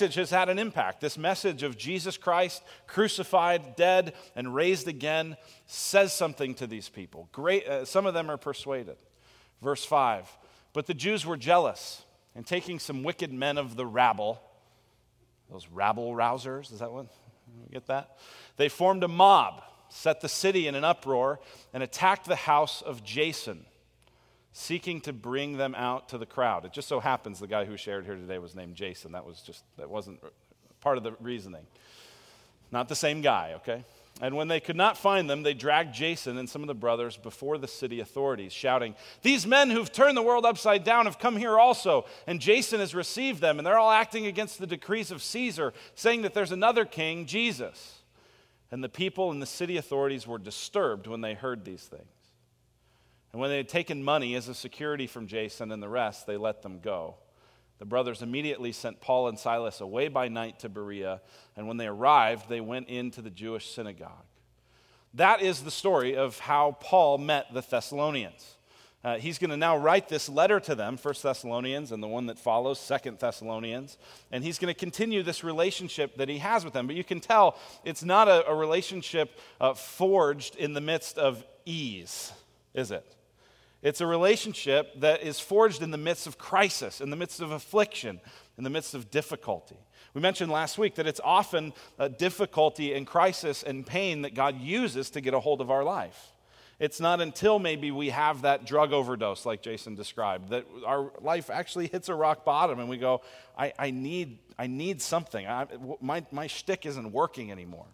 message has had an impact. This message of Jesus Christ crucified, dead, and raised again says something to these people. Great, uh, some of them are persuaded. Verse 5 But the Jews were jealous, and taking some wicked men of the rabble, those rabble rousers, is that what? Get that? They formed a mob, set the city in an uproar, and attacked the house of Jason seeking to bring them out to the crowd. It just so happens the guy who shared here today was named Jason. That was just, that wasn't part of the reasoning. Not the same guy, okay? And when they could not find them, they dragged Jason and some of the brothers before the city authorities, shouting, These men who've turned the world upside down have come here also. And Jason has received them, and they're all acting against the decrees of Caesar, saying that there's another king, Jesus. And the people and the city authorities were disturbed when they heard these things. And when they had taken money as a security from Jason and the rest, they let them go. The brothers immediately sent Paul and Silas away by night to Berea, and when they arrived, they went into the Jewish synagogue. That is the story of how Paul met the Thessalonians. Uh, he's going to now write this letter to them, First Thessalonians, and the one that follows, Second Thessalonians, and he's going to continue this relationship that he has with them. But you can tell it's not a, a relationship uh, forged in the midst of ease, is it? It's a relationship that is forged in the midst of crisis, in the midst of affliction, in the midst of difficulty. We mentioned last week that it's often difficulty and crisis and pain that God uses to get a hold of our life. It's not until maybe we have that drug overdose, like Jason described, that our life actually hits a rock bottom and we go, I, I need, I need something. I, my, my shtick isn't working anymore.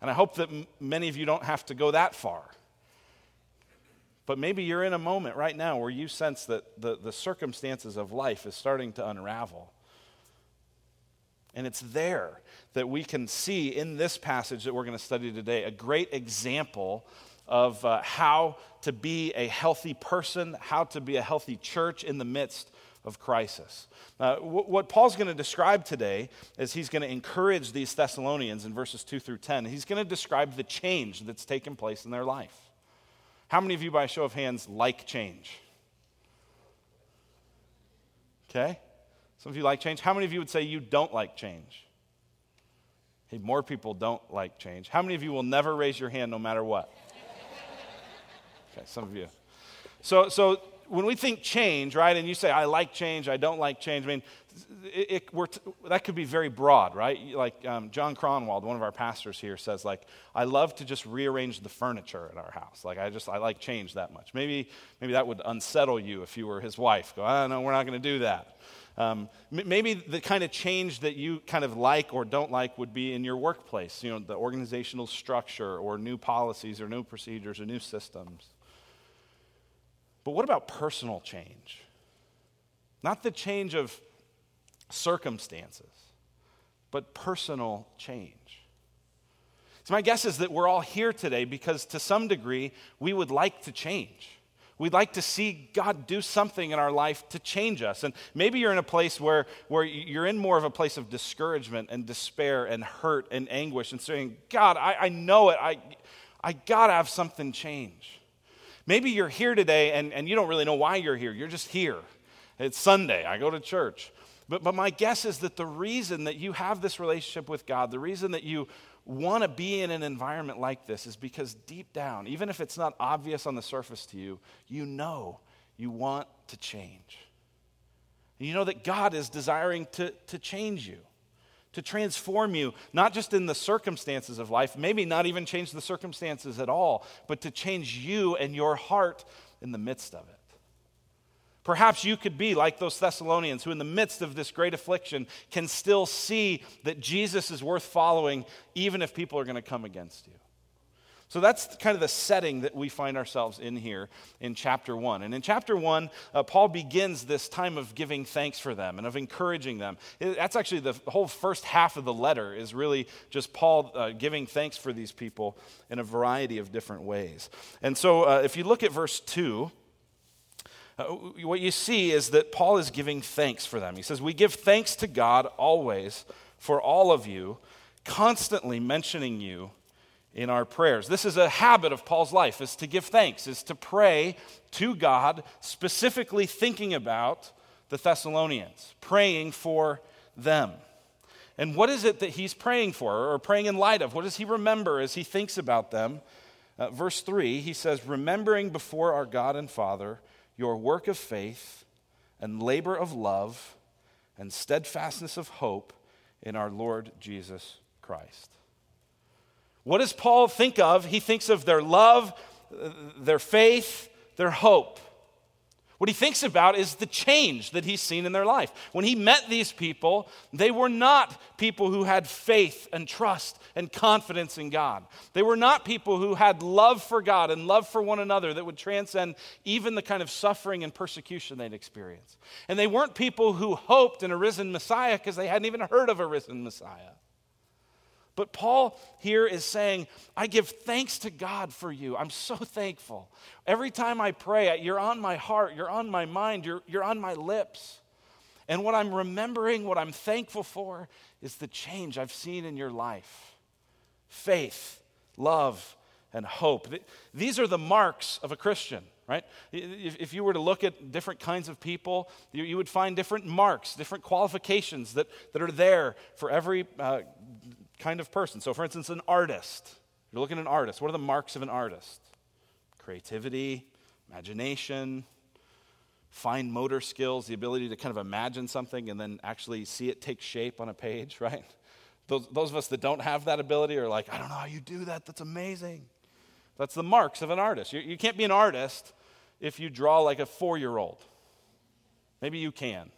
And I hope that m- many of you don't have to go that far. But maybe you're in a moment right now where you sense that the, the circumstances of life is starting to unravel. And it's there that we can see in this passage that we're going to study today a great example of uh, how to be a healthy person, how to be a healthy church in the midst of crisis. Uh, w- what Paul's going to describe today is he's going to encourage these Thessalonians in verses 2 through 10. He's going to describe the change that's taken place in their life. How many of you, by show of hands, like change? Okay? Some of you like change. How many of you would say you don't like change? Hey, more people don't like change. How many of you will never raise your hand no matter what? Okay, some of you. So, so when we think change, right, and you say, I like change, I don't like change, I mean, it, it, t- that could be very broad, right? Like um, John Cronwald, one of our pastors here, says, like, I love to just rearrange the furniture at our house. Like, I just, I like change that much. Maybe, maybe that would unsettle you if you were his wife. Go, I don't know, we're not going to do that. Um, maybe the kind of change that you kind of like or don't like would be in your workplace, you know, the organizational structure or new policies or new procedures or new systems. But what about personal change? Not the change of circumstances, but personal change. So, my guess is that we're all here today because to some degree we would like to change. We'd like to see God do something in our life to change us. And maybe you're in a place where, where you're in more of a place of discouragement and despair and hurt and anguish and saying, God, I, I know it. I, I got to have something change. Maybe you're here today and, and you don't really know why you're here. You're just here. It's Sunday. I go to church. But, but my guess is that the reason that you have this relationship with God, the reason that you want to be in an environment like this is because deep down, even if it's not obvious on the surface to you, you know you want to change. You know that God is desiring to, to change you, to transform you, not just in the circumstances of life, maybe not even change the circumstances at all, but to change you and your heart in the midst of it. Perhaps you could be like those Thessalonians who, in the midst of this great affliction, can still see that Jesus is worth following, even if people are going to come against you. So that's kind of the setting that we find ourselves in here in chapter one. And in chapter one, uh, Paul begins this time of giving thanks for them and of encouraging them. It, that's actually the whole first half of the letter, is really just Paul uh, giving thanks for these people in a variety of different ways. And so uh, if you look at verse two, uh, what you see is that Paul is giving thanks for them. He says, We give thanks to God always for all of you, constantly mentioning you in our prayers. This is a habit of Paul's life, is to give thanks, is to pray to God, specifically thinking about the Thessalonians, praying for them. And what is it that he's praying for or praying in light of? What does he remember as he thinks about them? Uh, verse 3, he says, Remembering before our God and Father your work of faith and labor of love and steadfastness of hope in our Lord Jesus Christ. What does Paul think of? He thinks of their love, their faith, their hope. What he thinks about is the change that he's seen in their life. When he met these people, they were not people who had faith and trust and confidence in God. They were not people who had love for God and love for one another that would transcend even the kind of suffering and persecution they'd experienced. And they weren't people who hoped in a risen Messiah because they hadn't even heard of a risen Messiah. But Paul here is saying, I give thanks to God for you. I'm so thankful. Every time I pray, you're on my heart, you're on my mind, you're, you're on my lips. And what I'm remembering, what I'm thankful for, is the change I've seen in your life faith, love, and hope. These are the marks of a Christian, right? If, you were to look at different kinds of people, you, would find different marks, different qualifications that, that are there for every uh, kind of person. So, for instance, an artist. You're looking at an artist. What are the marks of an artist? Creativity, imagination, fine motor skills, the ability to kind of imagine something and then actually see it take shape on a page, right? Those, those of us that don't have that ability are like, I don't know how you do that. That's amazing. That's the marks of an artist. You, you can't be an artist if you draw like a four year old. Maybe you can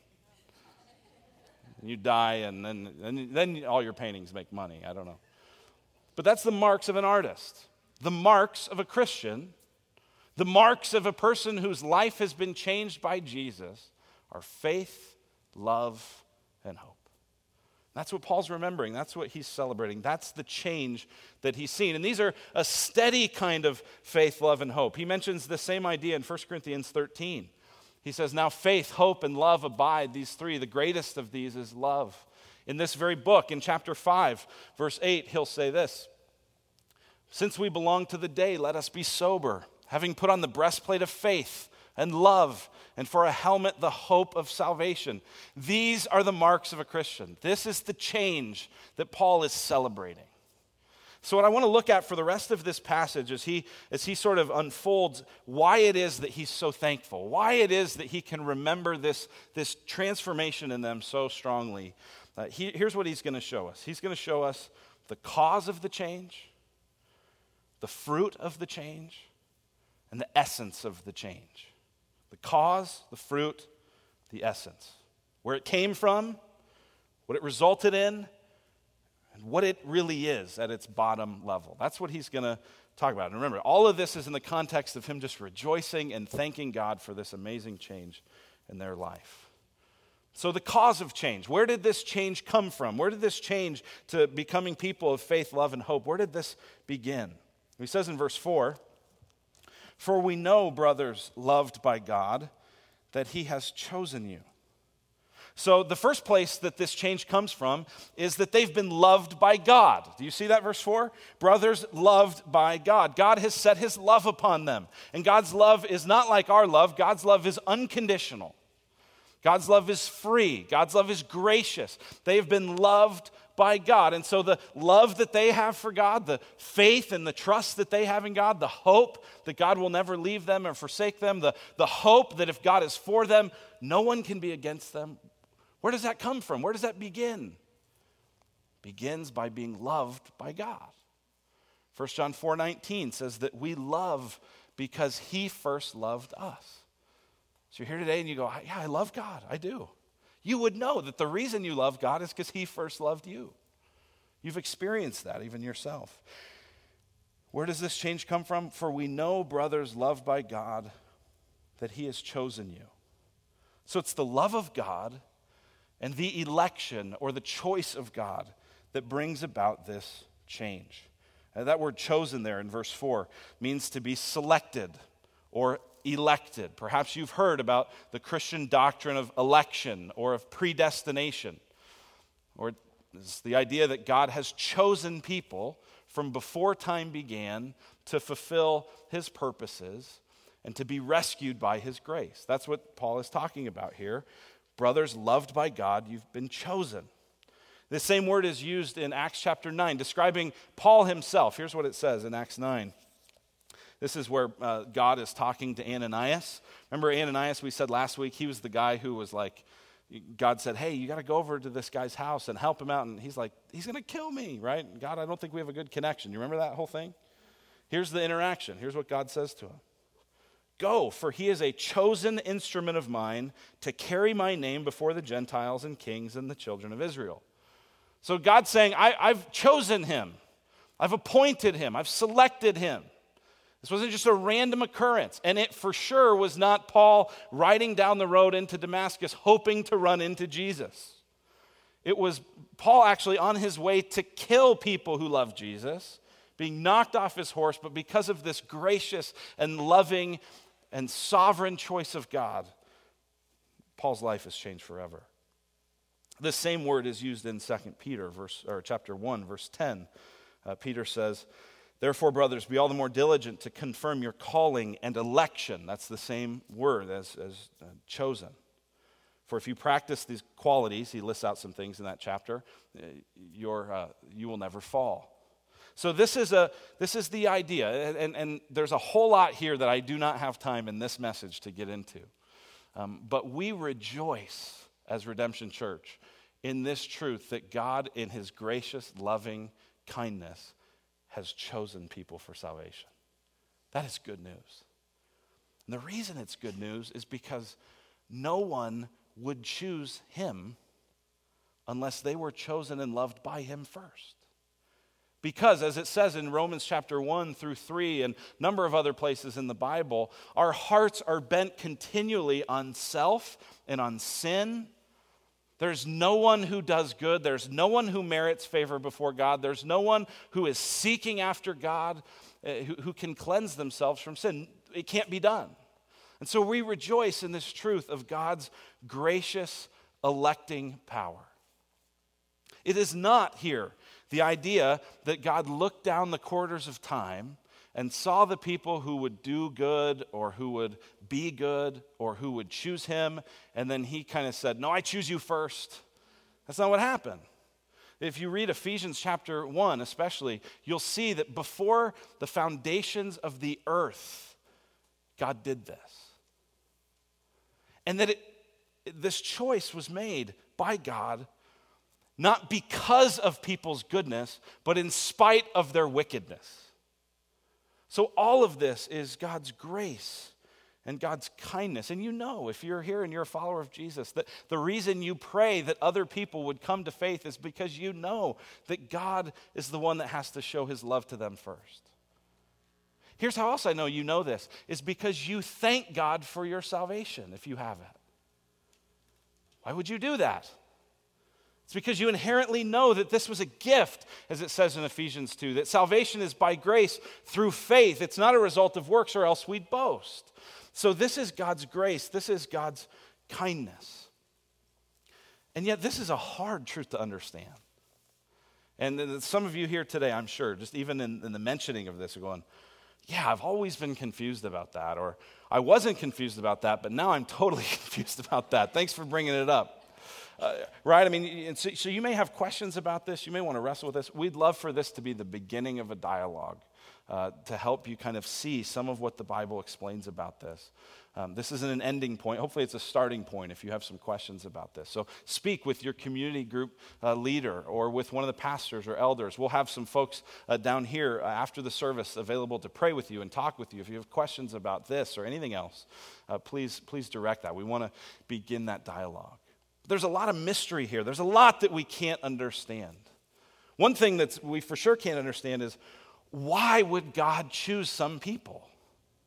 you die, and then, and then all your paintings make money. I don't know. But that's the marks of an artist, the marks of a Christian, the marks of a person whose life has been changed by Jesus are faith, love, and hope. That's what Paul's remembering. That's what he's celebrating. That's the change that he's seen. And these are a steady kind of faith, love, and hope. He mentions the same idea in 1 Corinthians 13. He says, Now faith, hope, and love abide, these three. The greatest of these is love. In this very book, in chapter 5, verse 8, he'll say this Since we belong to the day, let us be sober, having put on the breastplate of faith and love, and for a helmet, the hope of salvation. These are the marks of a Christian. This is the change that Paul is celebrating. So, what I want to look at for the rest of this passage is he, as he sort of unfolds why it is that he's so thankful, why it is that he can remember this, this transformation in them so strongly. Uh, he, here's what he's going to show us he's going to show us the cause of the change, the fruit of the change, and the essence of the change. The cause, the fruit, the essence. Where it came from, what it resulted in, what it really is at its bottom level. That's what he's going to talk about. And remember, all of this is in the context of him just rejoicing and thanking God for this amazing change in their life. So, the cause of change, where did this change come from? Where did this change to becoming people of faith, love, and hope? Where did this begin? He says in verse 4 For we know, brothers loved by God, that he has chosen you so, the first place that this change comes from is that they've been loved by God. Do you see that, verse 4? Brothers loved by God. God has set his love upon them. And God's love is not like our love, God's love is unconditional. God's love is free, God's love is gracious. They have been loved by God. And so, the love that they have for God, the faith and the trust that they have in God, the hope that God will never leave them or forsake them, the, the hope that if God is for them, no one can be against them, where does that come from? Where does that begin? Begins by being loved by God. 1 John 4:19 says that we love because he first loved us. So you're here today and you go, "Yeah, I love God. I do." You would know that the reason you love God is because he first loved you. You've experienced that even yourself. Where does this change come from? For we know, brothers loved by God, that he has chosen you. So it's the love of God and the election or the choice of God that brings about this change. Uh, that word chosen there in verse 4 means to be selected or elected. Perhaps you've heard about the Christian doctrine of election or of predestination. Or it's the idea that God has chosen people from before time began to fulfill his purposes and to be rescued by his grace. That's what Paul is talking about here brothers loved by God, you've been chosen. The same word is used in Acts chapter 9, describing Paul himself. Here's what it says in Acts 9. This is where uh, God is talking to Ananias. Remember Ananias, we said last week, he was the guy who was like, God said, Hey, you got to go over to this guy's house and help him out. And he's like, He's going to kill me, right? God, I don't think we have a good connection. You remember that whole thing? Here's the interaction. Here's what God says to him Go, for he is a chosen instrument of mine to carry my name before the Gentiles and kings and the children of Israel. So God's saying, I, have chosen him, I've appointed him, I've selected him. This wasn't just a random occurrence. And it for sure was not Paul riding down the road into Damascus hoping to run into Jesus. It was Paul actually on his way to kill people who love Jesus, being knocked off his horse, but because of this gracious and loving and sovereign choice of God, Paul's life has changed forever. This same word is used in 2 Peter, verse, or chapter 1, verse 10. Uh, Peter says, Therefore, brothers, be all the more diligent to confirm your calling and election. That's the same word as, as uh, chosen. For if you practice these qualities, he lists out some things in that chapter, uh, uh, you will never fall. So, this is, a, this is the idea. And, and there's a whole lot here that I do not have time in this message to get into. Um, but we rejoice as Redemption Church in this truth that God, in his gracious, loving kindness, has chosen people for salvation. That is good news. And the reason it's good news is because no one would choose him unless they were chosen and loved by him first. Because, as it says in Romans chapter 1 through 3 and a number of other places in the Bible, our hearts are bent continually on self and on sin there's no one who does good. There's no one who merits favor before God. There's no one who is seeking after God eh, who, who can cleanse themselves from sin. It can't be done. And so we rejoice in this truth of God's gracious electing power. It is not here the idea that God looked down the corridors of time and saw the people who would do good or who would be good or who would choose him, and then he kind of said, No, I choose you first. That's not what happened. If you read Ephesians chapter 1, especially, you'll see that before the foundations of the earth, God did this. And that it, this choice was made by God, not because of people's goodness, but in spite of their wickedness. So, all of this is God's grace and God's kindness. And you know, if you're here and you're a follower of Jesus, that the reason you pray that other people would come to faith is because you know that God is the one that has to show his love to them first. Here's how else I know you know this is because you thank God for your salvation if you have it. Why would you do that? It's because you inherently know that this was a gift, as it says in Ephesians 2, that salvation is by grace through faith. It's not a result of works, or else we'd boast. So, this is God's grace, this is God's kindness. And yet, this is a hard truth to understand. And some of you here today, I'm sure, just even in, in the mentioning of this, are going, Yeah, I've always been confused about that. Or I wasn't confused about that, but now I'm totally confused about that. Thanks for bringing it up. Uh, right? I mean, so, so you may have questions about this. You may want to wrestle with this. We'd love for this to be the beginning of a dialogue uh, to help you kind of see some of what the Bible explains about this. Um, this isn't an ending point. Hopefully, it's a starting point if you have some questions about this. So, speak with your community group uh, leader or with one of the pastors or elders. We'll have some folks uh, down here uh, after the service available to pray with you and talk with you. If you have questions about this or anything else, uh, please, please direct that. We want to begin that dialogue there's a lot of mystery here. There's a lot that we can't understand. One thing that we for sure can't understand is why would God choose some people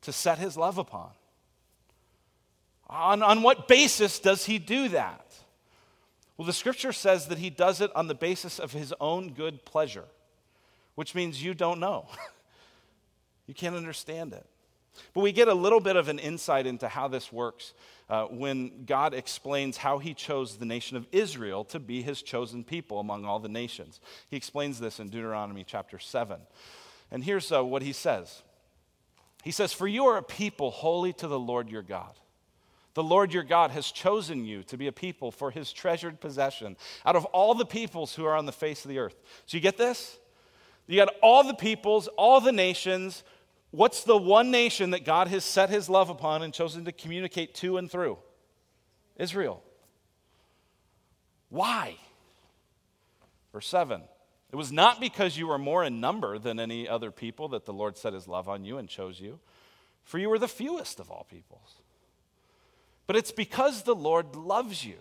to set his love upon? On, on what basis does he do that? Well, the scripture says that he does it on the basis of his own good pleasure, which means you don't know. you can't understand it. But we get a little bit of an insight into how this works uh, when God explains how he chose the nation of Israel to be his chosen people among all the nations. He explains this in Deuteronomy chapter 7. And here's uh, what he says He says, For you are a people holy to the Lord your God. The Lord your God has chosen you to be a people for his treasured possession out of all the peoples who are on the face of the earth. So you get this? You got all the peoples, all the nations. What's the one nation that God has set his love upon and chosen to communicate to and through? Israel. Why? Verse 7 It was not because you were more in number than any other people that the Lord set his love on you and chose you, for you were the fewest of all peoples. But it's because the Lord loves you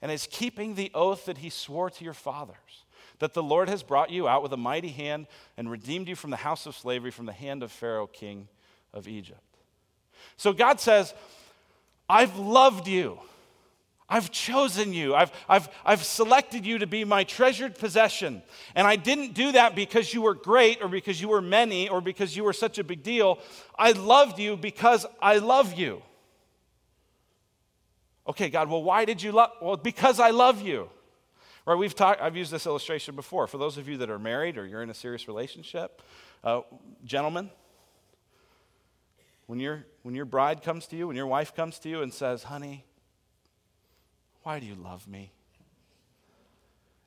and is keeping the oath that he swore to your fathers, that the Lord has brought you out with a mighty hand and redeemed you from the house of slavery, from the hand of Pharaoh, king of Egypt. So God says, I've loved you. I've chosen you. I've, I've, I've selected you to be my treasured possession. And I didn't do that because you were great or because you were many or because you were such a big deal. I loved you because I love you. Okay, God, well, why did you love? Well, because I love you. Right, we've talked, I've used this illustration before. For those of you that are married or you're in a serious relationship, uh, gentlemen, when, your when your bride comes to you, when your wife comes to you and says, honey, why do you love me?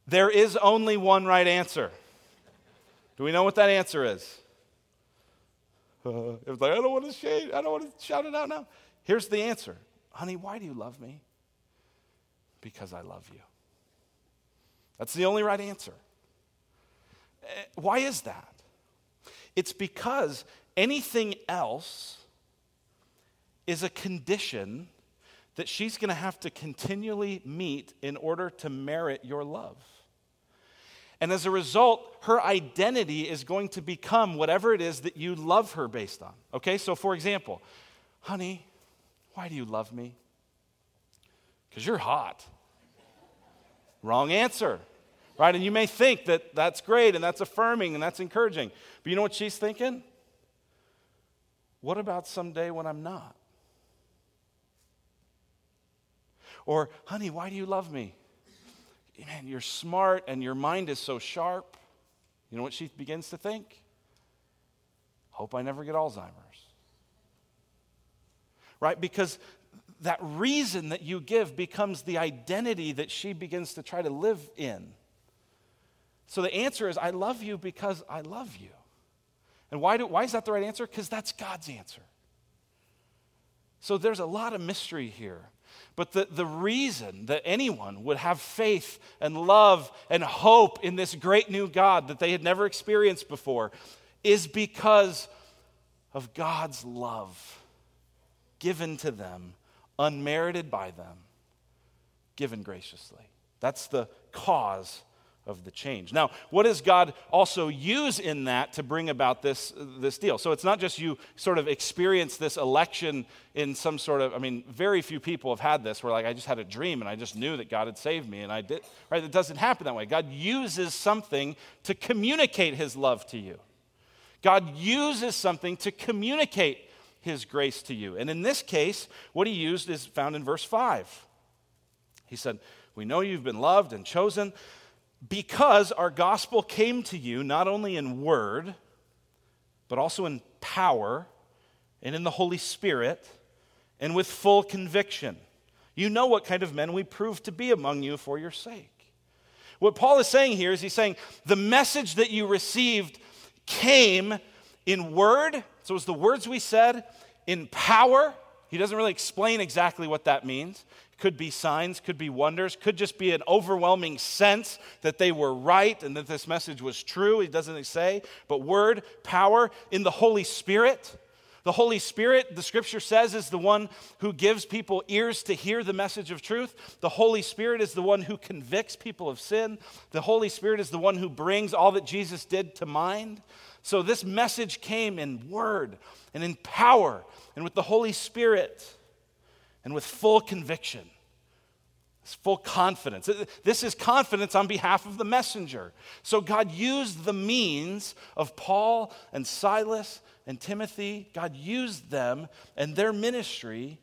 There is only one right answer. Do we know what that answer is? Uh, it was like, I don't want to shade, I don't want to shout it out now. Here's the answer Honey, why do you love me? Because I love you. That's the only right answer. Eh, why is that? It's because anything else is a condition that she's going to have to continually meet in order to merit your love. And as a result, her identity is going to become whatever it is that you love her based on. Okay, so for example, honey, why do you love me? Because you're hot. Wrong answer, right? And you may think that that's great and that's affirming and that's encouraging. But you know what she's thinking? What about someday when I'm not? Or, honey, why do you love me? Man, you're smart and your mind is so sharp. You know what she begins to think? Hope I never get Alzheimer's right? Because that reason that you give becomes the identity that she begins to try to live in. So the answer is, I love you because I love you. And why, do, why is that the right answer? Because that's God's answer. So there's a lot of mystery here. But the, the reason that anyone would have faith and love and hope in this great new God that they had never experienced before is because of God's love given to them, unmerited by them, given graciously. That's the cause of the change. Now, what does God also use in that to bring about this, this deal? So it's not just you sort of experience this election in some sort of, I mean, very few people have had this where like I just had a dream and I just knew that God had saved me and I did, right? It doesn't happen that way. God uses something to communicate his love to you. God uses something to communicate his grace to you. And in this case, what he used is found in verse 5. He said, We know you've been loved and chosen because our gospel came to you not only in word, but also in power and in the Holy Spirit and with full conviction. You know what kind of men we proved to be among you for your sake. What Paul is saying here is he's saying the message that you received came in word so it was the words we said in power. He doesn't really explain exactly what that means. Could be signs, could be wonders, could just be an overwhelming sense that they were right and that this message was true. He doesn't say. But word, power in the Holy Spirit. The Holy Spirit, the scripture says, is the one who gives people ears to hear the message of truth. The Holy Spirit is the one who convicts people of sin. The Holy Spirit is the one who brings all that Jesus did to mind. So this message came in word and in power and with the Holy Spirit and with full conviction. It's full confidence. This is confidence on behalf of the messenger. So God used the means of Paul and Silas and Timothy. God used them and their ministry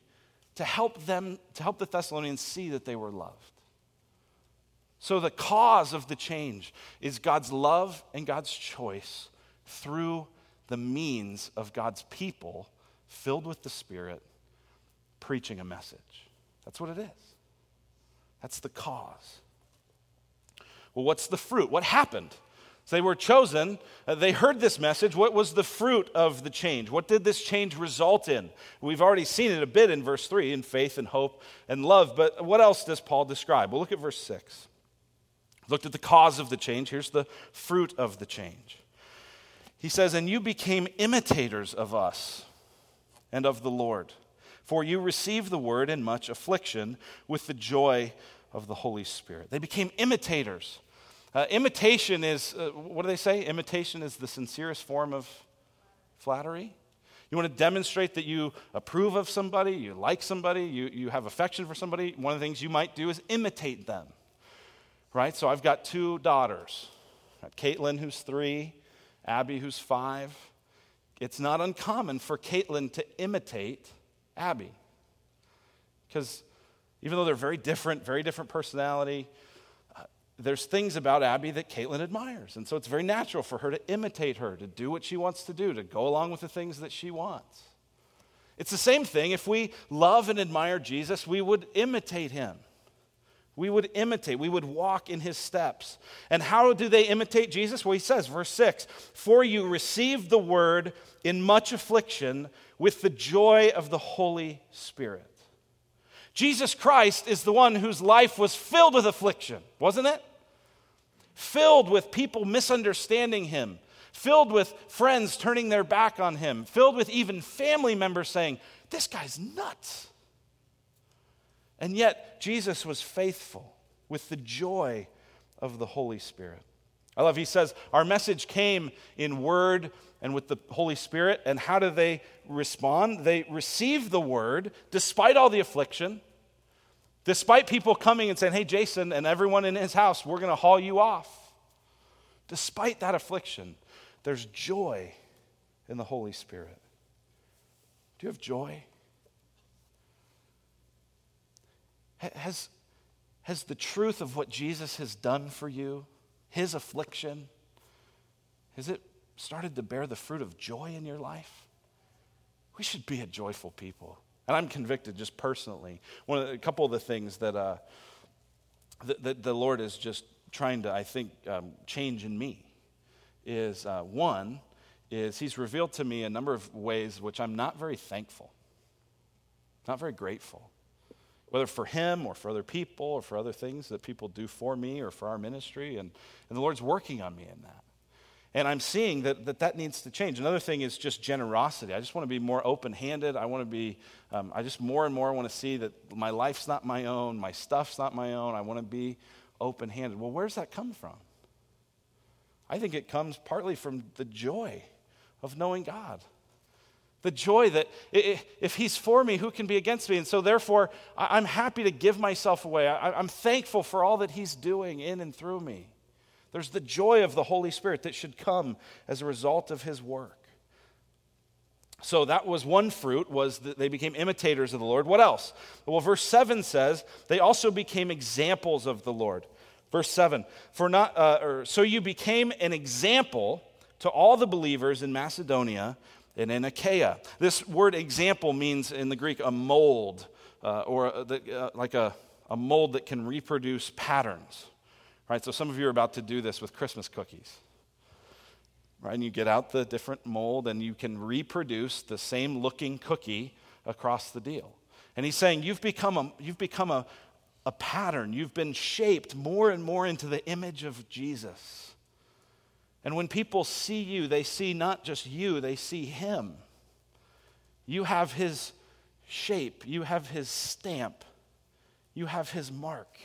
to help them, to help the Thessalonians see that they were loved. So the cause of the change is God's love and God's choice through the means of God's people filled with the Spirit, preaching a message. That's what it is. That's the cause. Well, what's the fruit? What happened? So they were chosen. Uh, they heard this message. What was the fruit of the change? What did this change result in? We've already seen it a bit in verse 3 in faith and hope and love. But what else does Paul describe? Well, look at verse 6. Looked at the cause of the change. Here's the fruit of the change. He says, And you became imitators of us and of the Lord, for you received the word in much affliction with the joy of the Holy Spirit. They became imitators. Uh, imitation is, uh, what do they say? Imitation is the sincerest form of flattery. You want to demonstrate that you approve of somebody, you like somebody, you, you have affection for somebody. One of the things you might do is imitate them. Right? So I've got two daughters. Caitlin, who's three, Abby, who's five. It's not uncommon for Caitlin to imitate Abby. Because even though they're very different, very different personality, uh, there's things about Abby that Caitlin admires. And so it's very natural for her to imitate her, to do what she wants to do, to go along with the things that she wants. It's the same thing. If we love and admire Jesus, we would imitate him. We would imitate, we would walk in his steps. And how do they imitate Jesus? Well, he says, verse 6 For you received the word in much affliction with the joy of the Holy Spirit. Jesus Christ is the one whose life was filled with affliction, wasn't it? filled with people misunderstanding him, filled with friends turning their back on him, filled with even family members saying, This guy's nuts. And yet, Jesus was faithful with the joy of the Holy Spirit. I love, he says, Our message came in word and with the Holy Spirit. And how do they respond? They receive the word despite all the affliction Despite people coming and saying, hey, Jason and everyone in his house, we're going to haul you off. Despite that affliction, there's joy in the Holy Spirit. Do you have joy? Has, has the truth of what Jesus has done for you, his affliction, has it started to bear the fruit of joy in your life? We should be a joyful people. And I'm convicted just personally. One the, a couple of the things that, uh, that, that, the Lord is just trying to, I think, um, change in me is uh, one, is He's revealed to me a number of ways which I'm not very thankful, not very grateful. Whether for him or for other people or for other things that people do for me or for our ministry. And, and the Lord's working on me in that. And I'm seeing that, that that needs to change. Another thing is just generosity. I just want to be more open handed. I want to be, um, I just more and more want to see that my life's not my own, my stuff's not my own. I want to be open handed. Well, where's that come from? I think it comes partly from the joy of knowing God. The joy that if He's for me, who can be against me? And so, therefore, I'm happy to give myself away. I'm thankful for all that He's doing in and through me. There's the joy of the Holy Spirit that should come as a result of his work. So that was one fruit was that they became imitators of the Lord. What else? Well, verse 7 says they also became examples of the Lord. Verse 7, for not uh, or, so you became an example to all the believers in Macedonia and in Achaia. This word example means in the Greek a mold uh, or uh, the, uh, like a, a mold that can reproduce patterns. Right? So some of you are about to do this with Christmas cookies. Right? And you get out the different mold and you can reproduce the same looking cookie across the deal. And he's saying you've become a, you've become a, a pattern. You've been shaped more and more into the image of Jesus. And when people see you, they see not just you, they see him. You have his shape, you have his stamp, you have his mark.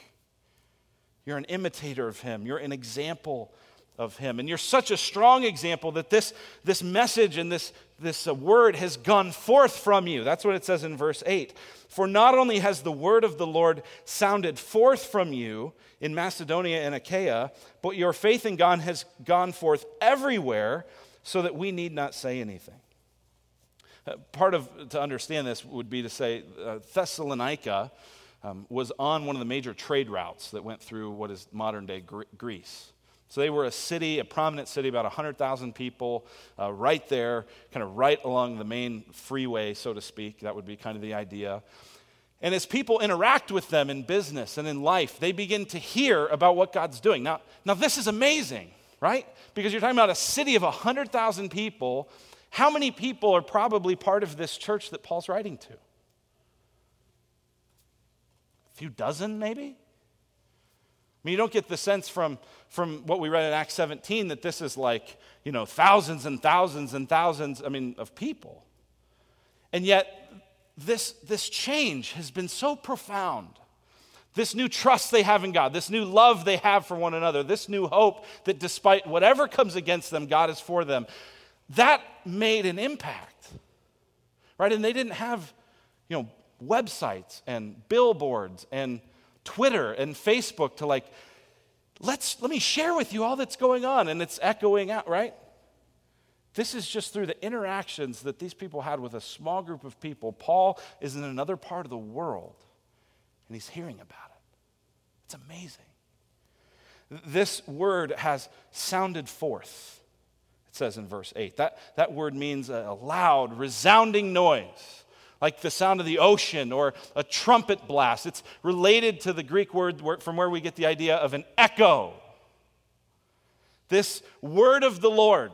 You're an imitator of him. You're an example of him. And you're such a strong example that this, this message and this, this uh, word has gone forth from you. That's what it says in verse 8. For not only has the word of the Lord sounded forth from you in Macedonia and Achaia, but your faith in God has gone forth everywhere so that we need not say anything. Uh, part of to understand this would be to say uh, Thessalonica um, was on one of the major trade routes that went through what is modern day Greece. So they were a city, a prominent city, about 100,000 people, uh, right there, kind of right along the main freeway, so to speak. That would be kind of the idea. And as people interact with them in business and in life, they begin to hear about what God's doing. Now, now this is amazing, right? Because you're talking about a city of 100,000 people. How many people are probably part of this church that Paul's writing to? A few dozen, maybe? Mean, you don't get the sense from, from what we read in Acts 17 that this is like, you know, thousands and thousands and thousands, I mean, of people. And yet, this, this change has been so profound. This new trust they have in God, this new love they have for one another, this new hope that despite whatever comes against them, God is for them, that made an impact. Right? And they didn't have, you know, websites and billboards and Twitter and Facebook to like, let's let me share with you all that's going on, and it's echoing out, right? This is just through the interactions that these people had with a small group of people. Paul is in another part of the world, and he's hearing about it. It's amazing. This word has sounded forth, it says in verse 8. That, that word means a loud, resounding noise like the sound of the ocean or a trumpet blast. It's related to the Greek word from where we get the idea of an echo. This word of the Lord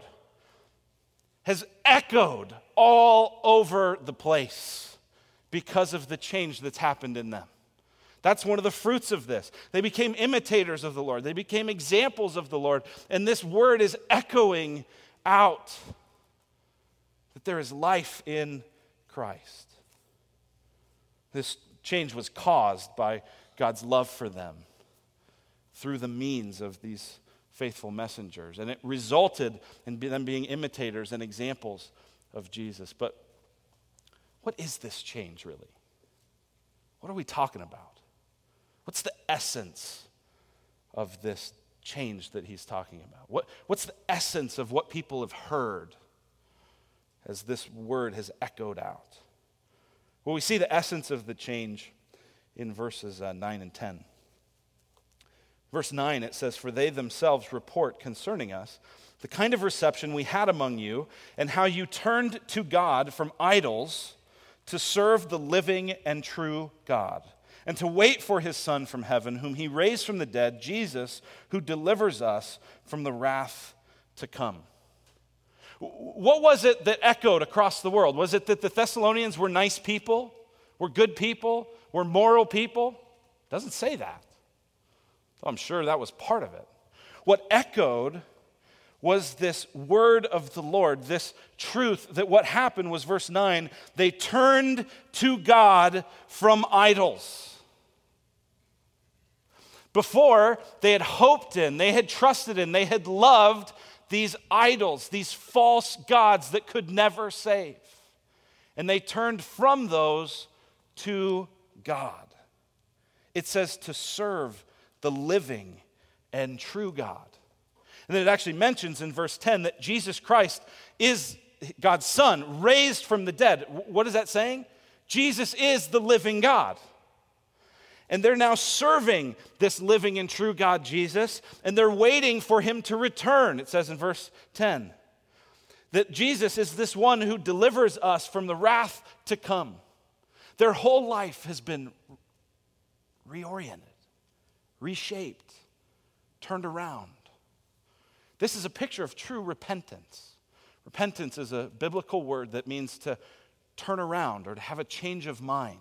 has echoed all over the place because of the change that's happened in them. That's one of the fruits of this. They became imitators of the Lord, they became examples of the Lord, and this word is echoing out that there is life in Christ. This change was caused by God's love for them through the means of these faithful messengers. And it resulted in them being imitators and examples of Jesus. But what is this change really? What are we talking about? What's the essence of this change that he's talking about? What, what's the essence of what people have heard as this word has echoed out? Well, we see the essence of the change in verses uh, 9 and 10. Verse 9, it says, For they themselves report concerning us the kind of reception we had among you, and how you turned to God from idols to serve the living and true God, and to wait for his Son from heaven, whom he raised from the dead, Jesus, who delivers us from the wrath to come. What was it that echoed across the world? Was it that the Thessalonians were nice people, were good people, were moral people? It doesn't say that. I'm sure that was part of it. What echoed was this word of the Lord, this truth that what happened was verse 9, they turned to God from idols. Before, they had hoped in, they had trusted in, they had loved these idols, these false gods that could never save. And they turned from those to God. It says to serve the living and true God. And then it actually mentions in verse 10 that Jesus Christ is God's Son, raised from the dead. What is that saying? Jesus is the living God. And they're now serving this living and true God, Jesus, and they're waiting for him to return, it says in verse 10. That Jesus is this one who delivers us from the wrath to come. Their whole life has been reoriented, reshaped, turned around. This is a picture of true repentance. Repentance is a biblical word that means to turn around or to have a change of mind.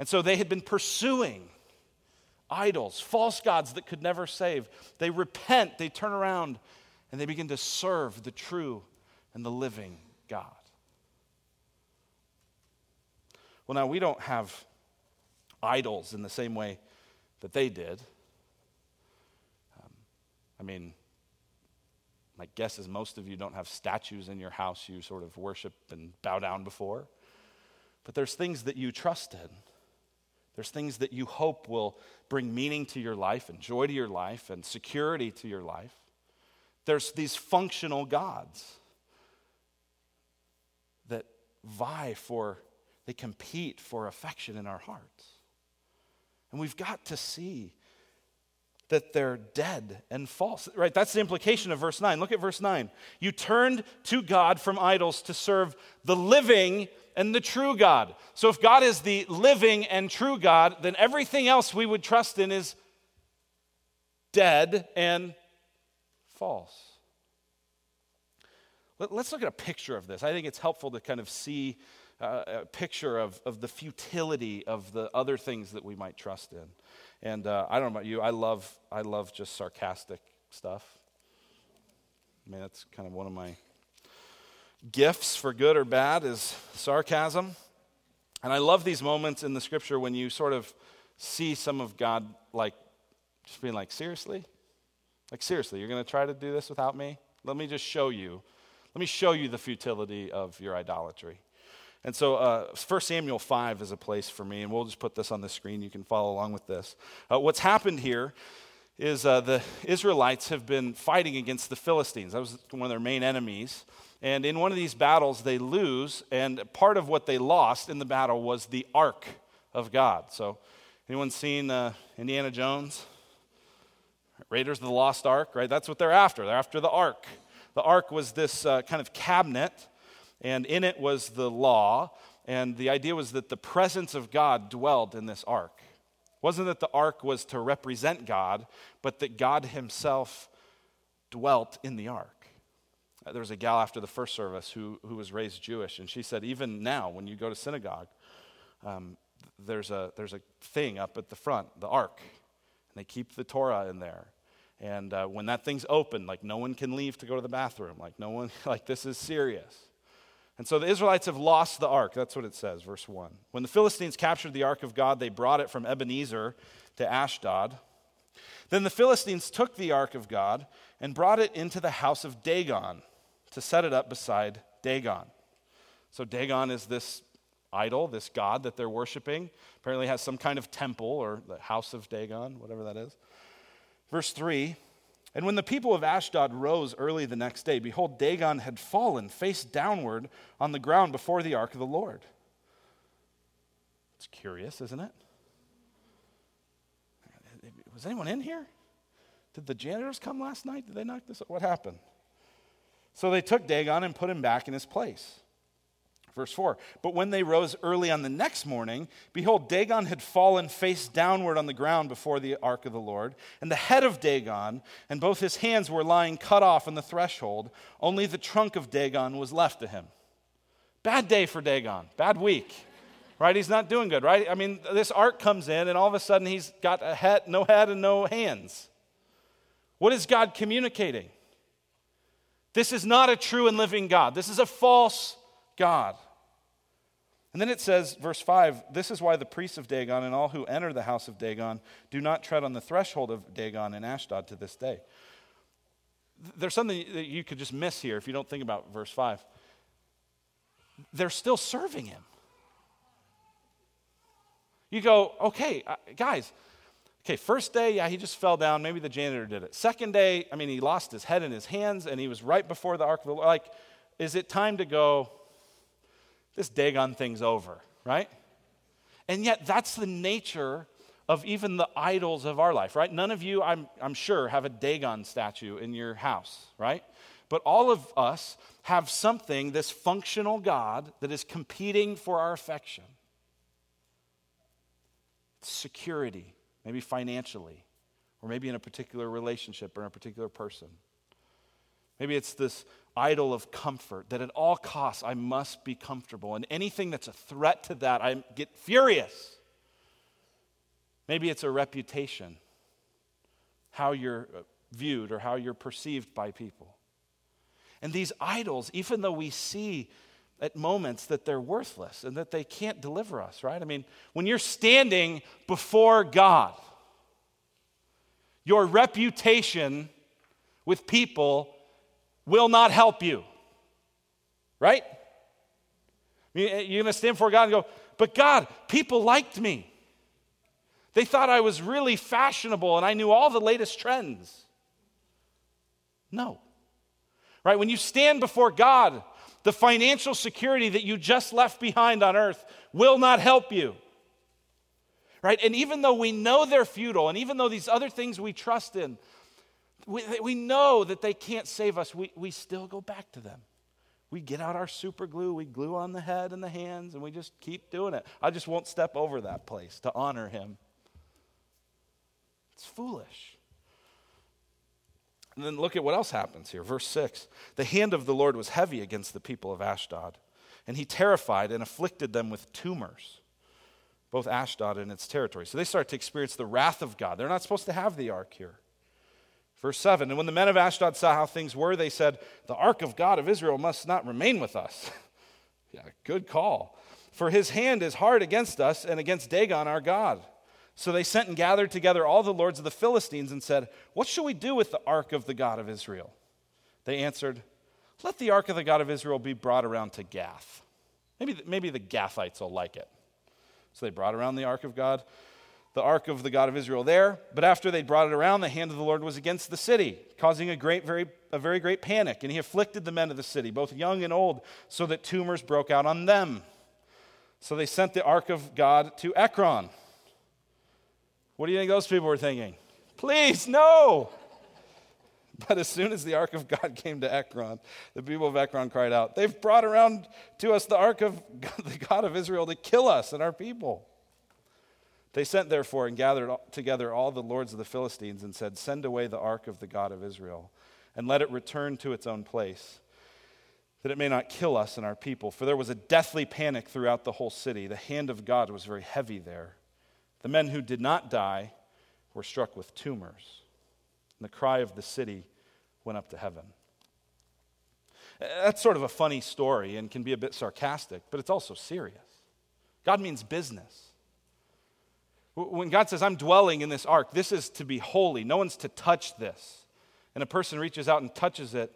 And so they had been pursuing idols, false gods that could never save. They repent, they turn around, and they begin to serve the true and the living God. Well, now we don't have idols in the same way that they did. Um, I mean, my guess is most of you don't have statues in your house you sort of worship and bow down before. But there's things that you trust in. There's things that you hope will bring meaning to your life and joy to your life and security to your life. There's these functional gods that vie for, they compete for affection in our hearts. And we've got to see that they're dead and false. Right? That's the implication of verse 9. Look at verse 9. You turned to God from idols to serve the living and the true God. So if God is the living and true God, then everything else we would trust in is dead and false. Let's look at a picture of this. I think it's helpful to kind of see uh, a picture of, of the futility of the other things that we might trust in. And uh, I don't know about you, I love, I love just sarcastic stuff. I mean, that's kind of one of my gifts, for good or bad, is sarcasm. And I love these moments in the scripture when you sort of see some of God like just being like, seriously? Like, seriously, you're going to try to do this without me? Let me just show you. Let me show you the futility of your idolatry. And so, uh, 1 Samuel 5 is a place for me, and we'll just put this on the screen. You can follow along with this. Uh, what's happened here is uh, the Israelites have been fighting against the Philistines. That was one of their main enemies. And in one of these battles, they lose, and part of what they lost in the battle was the ark of God. So, anyone seen uh, Indiana Jones? Raiders of the Lost Ark, right? That's what they're after. They're after the ark. The ark was this uh, kind of cabinet and in it was the law. And the idea was that the presence of God dwelled in this ark. It wasn't that the ark was to represent God, but that God himself dwelt in the ark. Uh, there was a gal after the first service who, who was raised Jewish, and she said, even now, when you go to synagogue, um, there's, a, there's a thing up at the front, the ark, and they keep the Torah in there. And uh, when that thing's open, like no one can leave to go to the bathroom, like no one, like this is serious. And so the Israelites have lost the ark. That's what it says, verse 1. When the Philistines captured the ark of God, they brought it from Ebenezer to Ashdod. Then the Philistines took the ark of God and brought it into the house of Dagon to set it up beside Dagon. So Dagon is this idol, this god that they're worshiping. Apparently has some kind of temple or the house of Dagon, whatever that is. Verse 3 and when the people of Ashdod rose early the next day, behold, Dagon had fallen face downward on the ground before the ark of the Lord. It's curious, isn't it? Was anyone in here? Did the janitors come last night? Did they knock this? What happened? So they took Dagon and put him back in his place. Verse 4 But when they rose early on the next morning, behold, Dagon had fallen face downward on the ground before the ark of the Lord, and the head of Dagon and both his hands were lying cut off on the threshold. Only the trunk of Dagon was left to him. Bad day for Dagon, bad week, right? He's not doing good, right? I mean, this ark comes in, and all of a sudden he's got a head, no head and no hands. What is God communicating? This is not a true and living God. This is a false God. And then it says, verse 5 this is why the priests of Dagon and all who enter the house of Dagon do not tread on the threshold of Dagon in Ashdod to this day. There's something that you could just miss here if you don't think about verse 5. They're still serving him. You go, okay, uh, guys, okay, first day, yeah, he just fell down. Maybe the janitor did it. Second day, I mean, he lost his head in his hands and he was right before the ark of the Lord. Like, is it time to go, this Dagon thing's over, right? And yet, that's the nature of even the idols of our life, right? None of you, I'm, I'm sure, have a Dagon statue in your house, right? But all of us have something, this functional God, that is competing for our affection. Security, maybe financially, or maybe in a particular relationship or in a particular person. Maybe it's this idol of comfort, that at all costs I must be comfortable. And anything that's a threat to that, I get furious. Maybe it's a reputation, how you're uh, viewed or how you're perceived by people. And these idols, even though we see at moments that they're worthless and that they can't deliver us, right? I mean, when you're standing before God, your reputation with people will not help you. Right? Eh, you're going to stand before God and go, but God, people liked me. They thought I was really fashionable and I knew all the latest trends. No. Right? When you stand before God, the financial security that you just left behind on earth will not help you. right? And even though we know they're futile, and even though these other things we trust in, we, we know that they can't save us, we, we still go back to them. We get out our super glue, we glue on the head and the hands, and we just keep doing it. I just won't step over that place to honor him. It's foolish. And then look at what else happens here. Verse 6 The hand of the Lord was heavy against the people of Ashdod, and he terrified and afflicted them with tumors, both Ashdod and its territory. So they start to experience the wrath of God. They're not supposed to have the ark here. Verse 7 And when the men of Ashdod saw how things were, they said, The ark of God of Israel must not remain with us. yeah, good call. For his hand is hard against us and against Dagon our God. So they sent and gathered together all the lords of the Philistines and said, What shall we do with the ark of the God of Israel? They answered, Let the ark of the God of Israel be brought around to Gath. Maybe, maybe the Gathites will like it. So they brought around the ark of God the ark of the God of Israel there. But after they brought it around, the hand of the Lord was against the city, causing a great, very, a very great panic. And he afflicted the men of the city, both young and old, so that tumors broke out on them. So they sent the ark of God to Ekron. What do you think those people were thinking? Please, no. But as soon as the ark of God came to Ekron, the people of Ekron cried out, They've brought around to us the ark of God, the God of Israel to kill us and our people. They sent, therefore, and gathered together all the lords of the Philistines and said, Send away the ark of the God of Israel, and let it return to its own place, that it may not kill us and our people. For there was a deathly panic throughout the whole city. The hand of God was very heavy there. The men who did not die were struck with tumors, and the cry of the city went up to heaven. That's sort of a funny story and can be a bit sarcastic, but it's also serious. God means business. When God says, I'm dwelling in this ark, this is to be holy. No one's to touch this. And a person reaches out and touches it,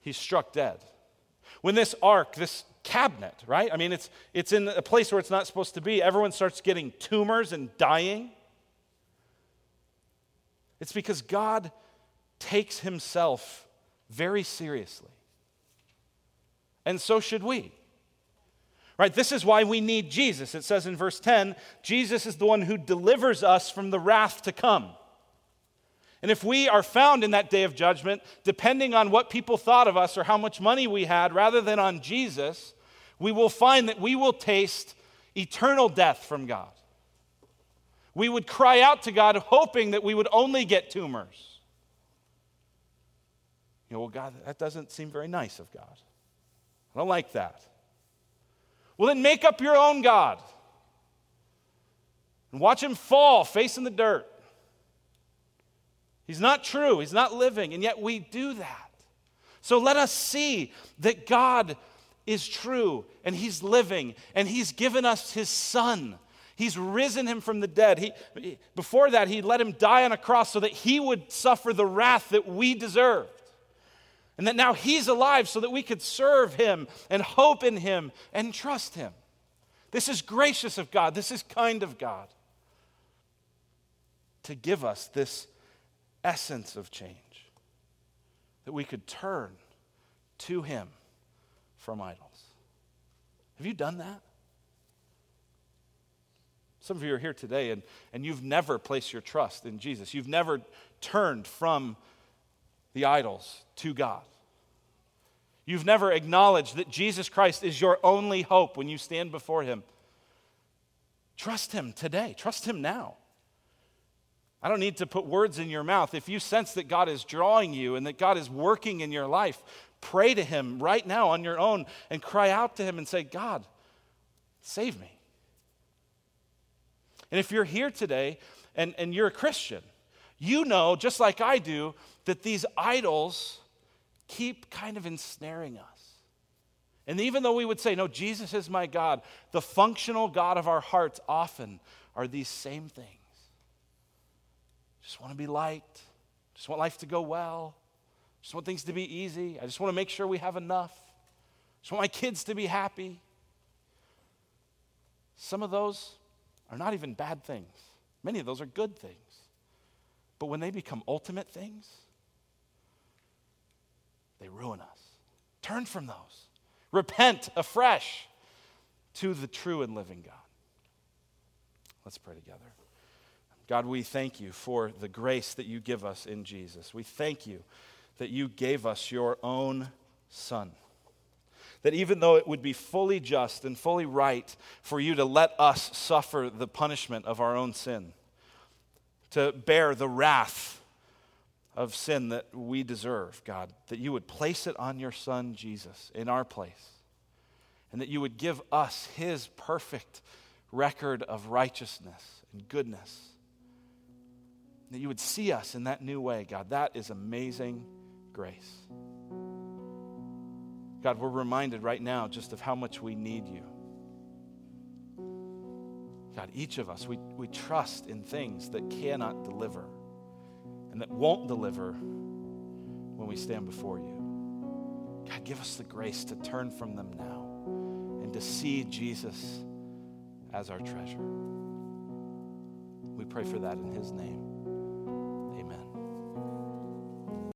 he's struck dead. When this ark, this cabinet, right? I mean, it's, it's in a place where it's not supposed to be. Everyone starts getting tumors and dying. It's because God takes himself very seriously. And so should we. Right? This is why we need Jesus. It says in verse 10 Jesus is the one who delivers us from the wrath to come. And if we are found in that day of judgment, depending on what people thought of us or how much money we had, rather than on Jesus, we will find that we will taste eternal death from God. We would cry out to God, hoping that we would only get tumors. You know, well, God, that doesn't seem very nice of God. I don't like that. Well, then make up your own God and watch him fall face in the dirt. He's not true, he's not living, and yet we do that. So let us see that God is true and he's living and he's given us his son. He's risen him from the dead. He, before that, he let him die on a cross so that he would suffer the wrath that we deserved. And that now he's alive so that we could serve him and hope in him and trust him. This is gracious of God. This is kind of God to give us this essence of change that we could turn to him from idols. Have you done that? Some of you are here today and, and you've never placed your trust in Jesus. You've never turned from the idols to God. You've never acknowledged that Jesus Christ is your only hope when you stand before Him. Trust Him today, trust Him now. I don't need to put words in your mouth. If you sense that God is drawing you and that God is working in your life, pray to Him right now on your own and cry out to Him and say, God, save me. And if you're here today and, and you're a Christian, you know, just like I do, that these idols keep kind of ensnaring us. And even though we would say, no, Jesus is my God, the functional God of our hearts often are these same things. Just want to be liked, just want life to go well, just want things to be easy. I just want to make sure we have enough. Just want my kids to be happy. Some of those are not even bad things. Many of those are good things. But when they become ultimate things, they ruin us. Turn from those. Repent afresh to the true and living God. Let's pray together. God, we thank you for the grace that you give us in Jesus. We thank you that you gave us your own Son. That even though it would be fully just and fully right for you to let us suffer the punishment of our own sin, to bear the wrath of sin that we deserve, God, that you would place it on your Son, Jesus, in our place, and that you would give us his perfect record of righteousness and goodness. That you would see us in that new way, God. That is amazing grace. God, we're reminded right now just of how much we need you. God, each of us, we, we trust in things that cannot deliver and that won't deliver when we stand before you. God, give us the grace to turn from them now and to see Jesus as our treasure. We pray for that in his name.